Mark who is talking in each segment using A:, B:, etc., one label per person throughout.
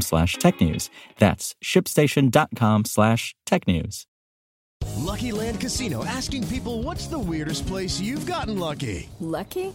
A: slash technews. That's shipstation.com slash technews.
B: Lucky Land Casino asking people what's the weirdest place you've gotten lucky?
C: Lucky?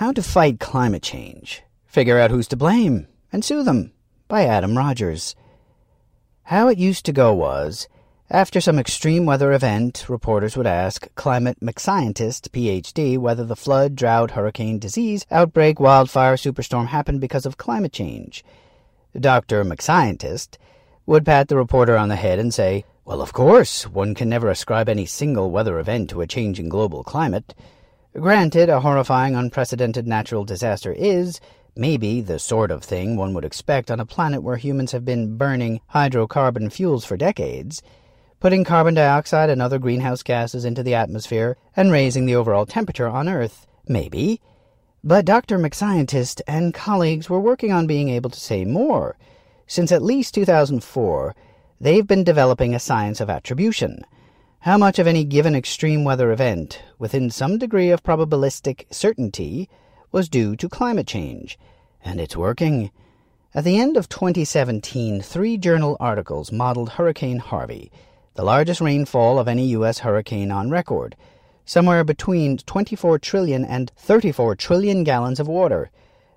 D: How to Fight Climate Change. Figure out who's to blame and sue them by Adam Rogers. How it used to go was, after some extreme weather event, reporters would ask climate McScientist, PhD whether the flood, drought, hurricane, disease, outbreak, wildfire, superstorm happened because of climate change. Dr. McScientist would pat the reporter on the head and say, Well, of course, one can never ascribe any single weather event to a changing global climate. Granted, a horrifying, unprecedented natural disaster is, maybe, the sort of thing one would expect on a planet where humans have been burning hydrocarbon fuels for decades, putting carbon dioxide and other greenhouse gases into the atmosphere and raising the overall temperature on Earth. Maybe. But Dr. McScientist and colleagues were working on being able to say more. Since at least 2004, they've been developing a science of attribution – how much of any given extreme weather event, within some degree of probabilistic certainty, was due to climate change. And it's working. At the end of 2017, three journal articles modeled Hurricane Harvey, the largest rainfall of any U.S. hurricane on record, somewhere between 24 trillion and 34 trillion gallons of water,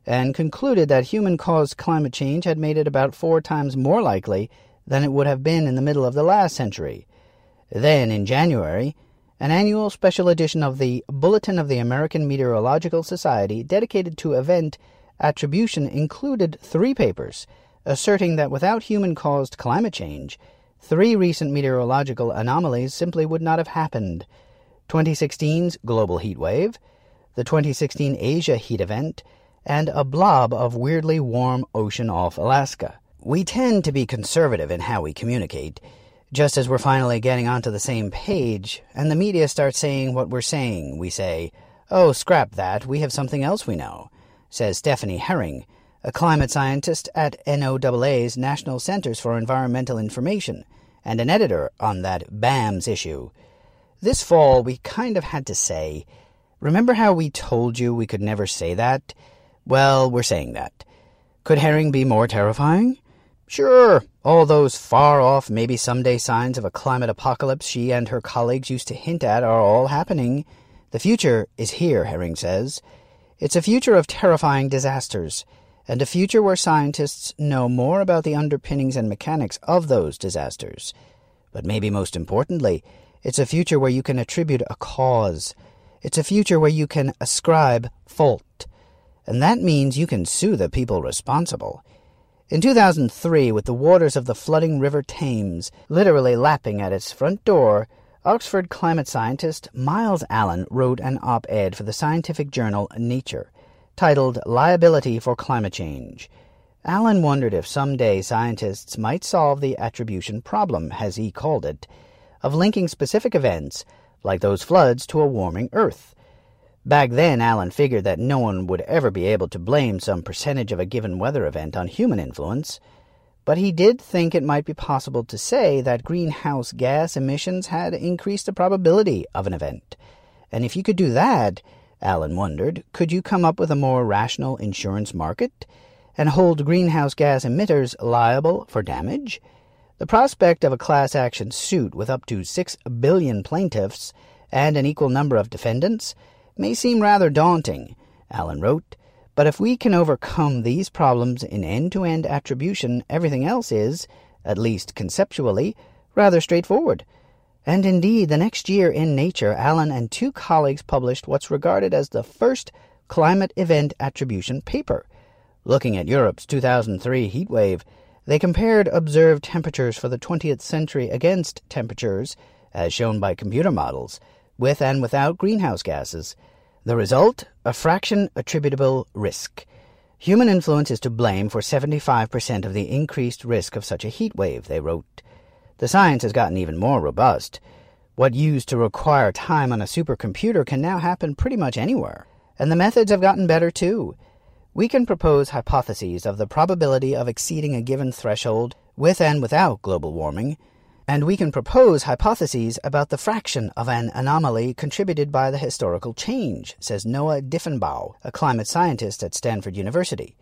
D: and concluded that human caused climate change had made it about four times more likely than it would have been in the middle of the last century. Then, in January, an annual special edition of the Bulletin of the American Meteorological Society dedicated to event attribution included three papers asserting that without human caused climate change, three recent meteorological anomalies simply would not have happened 2016's global heat wave, the 2016 Asia heat event, and a blob of weirdly warm ocean off Alaska. We tend to be conservative in how we communicate just as we're finally getting onto the same page, and the media starts saying what we're saying, we say, Oh, scrap that, we have something else we know, says Stephanie Herring, a climate scientist at NOAA's National Centers for Environmental Information, and an editor on that BAMS issue. This fall, we kind of had to say, Remember how we told you we could never say that? Well, we're saying that. Could Herring be more terrifying? Sure, all those far off, maybe someday signs of a climate apocalypse she and her colleagues used to hint at are all happening. The future is here, Herring says. It's a future of terrifying disasters, and a future where scientists know more about the underpinnings and mechanics of those disasters. But maybe most importantly, it's a future where you can attribute a cause. It's a future where you can ascribe fault. And that means you can sue the people responsible. In 2003, with the waters of the flooding River Thames literally lapping at its front door, Oxford climate scientist Myles Allen wrote an op ed for the scientific journal Nature titled Liability for Climate Change. Allen wondered if someday scientists might solve the attribution problem, as he called it, of linking specific events, like those floods, to a warming Earth. Back then, Allen figured that no one would ever be able to blame some percentage of a given weather event on human influence, but he did think it might be possible to say that greenhouse gas emissions had increased the probability of an event. And if you could do that, Allen wondered, could you come up with a more rational insurance market and hold greenhouse gas emitters liable for damage? The prospect of a class action suit with up to 6 billion plaintiffs and an equal number of defendants may seem rather daunting, Allen wrote, but if we can overcome these problems in end to end attribution, everything else is, at least conceptually, rather straightforward. And indeed, the next year in Nature, Allen and two colleagues published what's regarded as the first climate event attribution paper. Looking at Europe's 2003 heat wave, they compared observed temperatures for the 20th century against temperatures, as shown by computer models, with and without greenhouse gases. The result? A fraction attributable risk. Human influence is to blame for 75% of the increased risk of such a heat wave, they wrote. The science has gotten even more robust. What used to require time on a supercomputer can now happen pretty much anywhere. And the methods have gotten better too. We can propose hypotheses of the probability of exceeding a given threshold with and without global warming, and we can propose hypotheses about the fraction of an anomaly contributed by the historical change, says Noah Diffenbaugh, a climate scientist at Stanford University.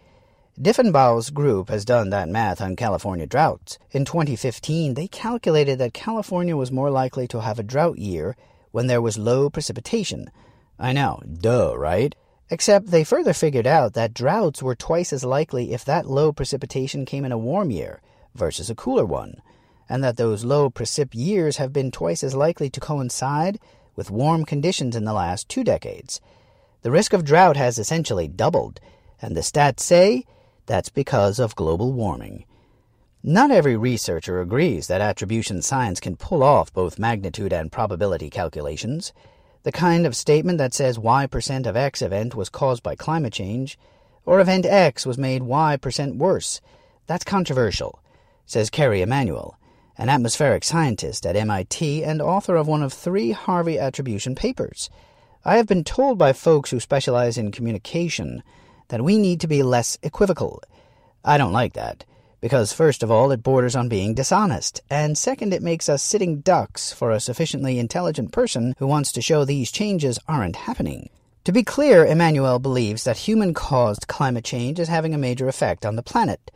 D: Diffenbaugh's group has done that math on California droughts. In 2015, they calculated that California was more likely to have a drought year when there was low precipitation. I know, duh, right? Except they further figured out that droughts were twice as likely if that low precipitation came in a warm year versus a cooler one, and that those low precip years have been twice as likely to coincide with warm conditions in the last two decades. The risk of drought has essentially doubled, and the stats say that's because of global warming. Not every researcher agrees that attribution science can pull off both magnitude and probability calculations. The kind of statement that says Y percent of X event was caused by climate change, or event X was made Y percent worse, that's controversial, says Kerry Emanuel, an atmospheric scientist at MIT and author of one of three Harvey attribution papers. I have been told by folks who specialize in communication that we need to be less equivocal. I don't like that because first of all, it borders on being dishonest, and second, it makes us sitting ducks for a sufficiently intelligent person who wants to show these changes aren't happening. To be clear, Emanuel believes that human caused climate change is having a major effect on the planet.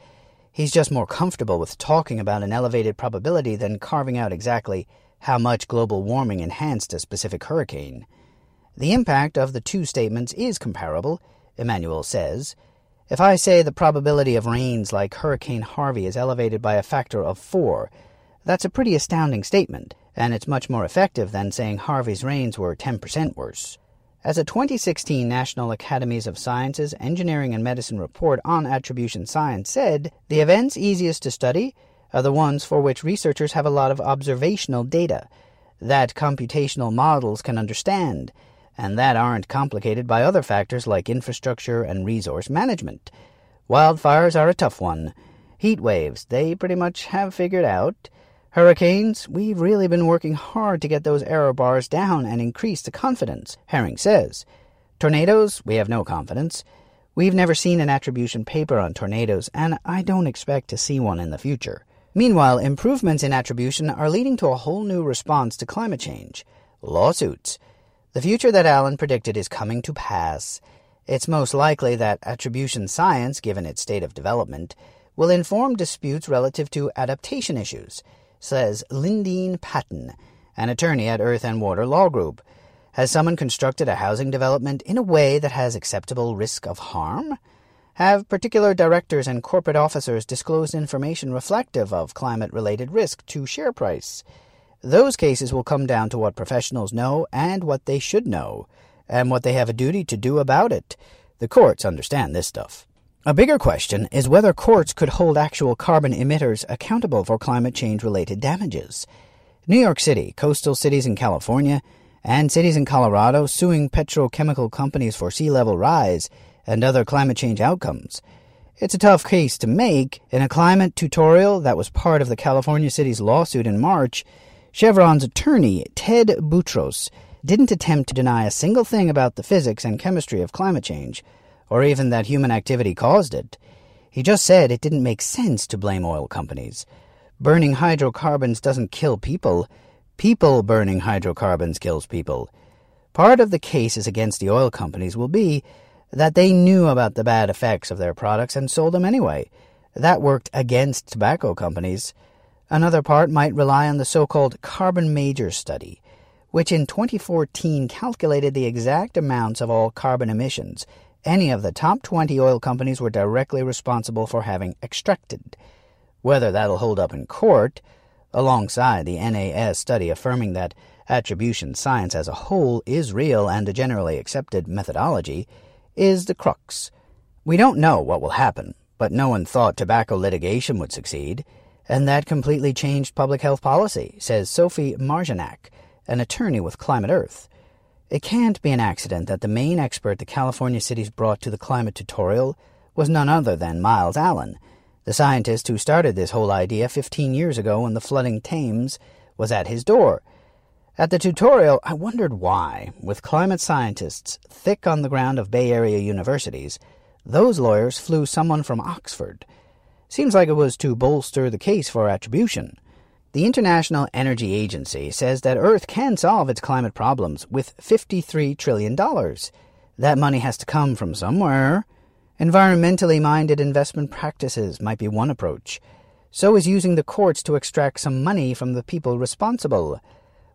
D: He's just more comfortable with talking about an elevated probability than carving out exactly how much global warming enhanced a specific hurricane. The impact of the two statements is comparable, Emanuel says. If I say the probability of rains like Hurricane Harvey is elevated by a factor of four, that's a pretty astounding statement, and it's much more effective than saying Harvey's rains were 10% worse. As a 2016 National Academies of Sciences, Engineering, and Medicine report on attribution science said, the events easiest to study are the ones for which researchers have a lot of observational data that computational models can understand and that aren't complicated by other factors like infrastructure and resource management. Wildfires are a tough one. Heat waves, they pretty much have figured out. Hurricanes, we've really been working hard to get those error bars down and increase the confidence, Herring says. Tornadoes, we have no confidence. We've never seen an attribution paper on tornadoes, and I don't expect to see one in the future. Meanwhile, improvements in attribution are leading to a whole new response to climate change lawsuits. The future that Allen predicted is coming to pass. It's most likely that attribution science, given its state of development, will inform disputes relative to adaptation issues, says Lindene Patton, an attorney at Earth and Water Law Group. Has someone constructed a housing development in a way that has acceptable risk of harm? Have particular directors and corporate officers disclosed information reflective of climate related risk to share price? Those cases will come down to what professionals know and what they should know, and what they have a duty to do about it. The courts understand this stuff. A bigger question is whether courts could hold actual carbon emitters accountable for climate change related damages. New York City, coastal cities in California, and cities in Colorado suing petrochemical companies for sea level rise and other climate change outcomes. It's a tough case to make. In a climate tutorial that was part of the California City's lawsuit in March, Chevron's attorney, Ted Boutrous, didn't attempt to deny a single thing about the physics and chemistry of climate change, or even that human activity caused it. He just said it didn't make sense to blame oil companies. Burning hydrocarbons doesn't kill people. People burning hydrocarbons kills people. Part of the cases against the oil companies will be that they knew about the bad effects of their products and sold them anyway. That worked against tobacco companies. Another part might rely on the so called Carbon Major Study, which in 2014 calculated the exact amounts of all carbon emissions any of the top 20 oil companies were directly responsible for having extracted. Whether that'll hold up in court, alongside the NAS study affirming that attribution science as a whole is real and a generally accepted methodology, is the crux. We don't know what will happen, but no one thought tobacco litigation would succeed, and that completely changed public health policy, says Sophie Marjanac, an attorney with ClientEarth. It can't be an accident that the main expert the California cities brought to the climate tutorial was none other than Myles Allen, the scientist who started this whole idea 15 years ago when the flooding Thames was at his door. At the tutorial, I wondered why, with climate scientists thick on the ground of Bay Area universities, those lawyers flew someone from Oxford. Seems like it was to bolster the case for attribution. The International Energy Agency says that Earth can solve its climate problems with $53 trillion. That money has to come from somewhere. Environmentally minded investment practices might be one approach. So is using the courts to extract some money from the people responsible.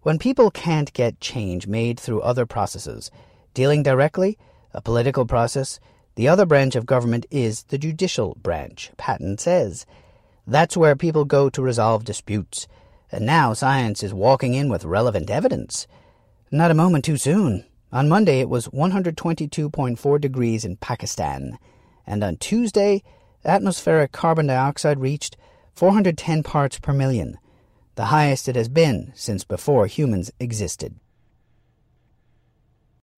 D: When people can't get change made through other processes, dealing directly, a political process, the other branch of government is the judicial branch, Patton says. That's where people go to resolve disputes. And now science is walking in with relevant evidence. Not a moment too soon. On Monday, it was 122.4 degrees in Pakistan. And on Tuesday, atmospheric carbon dioxide reached 410 parts per million, the highest it has been since before humans existed.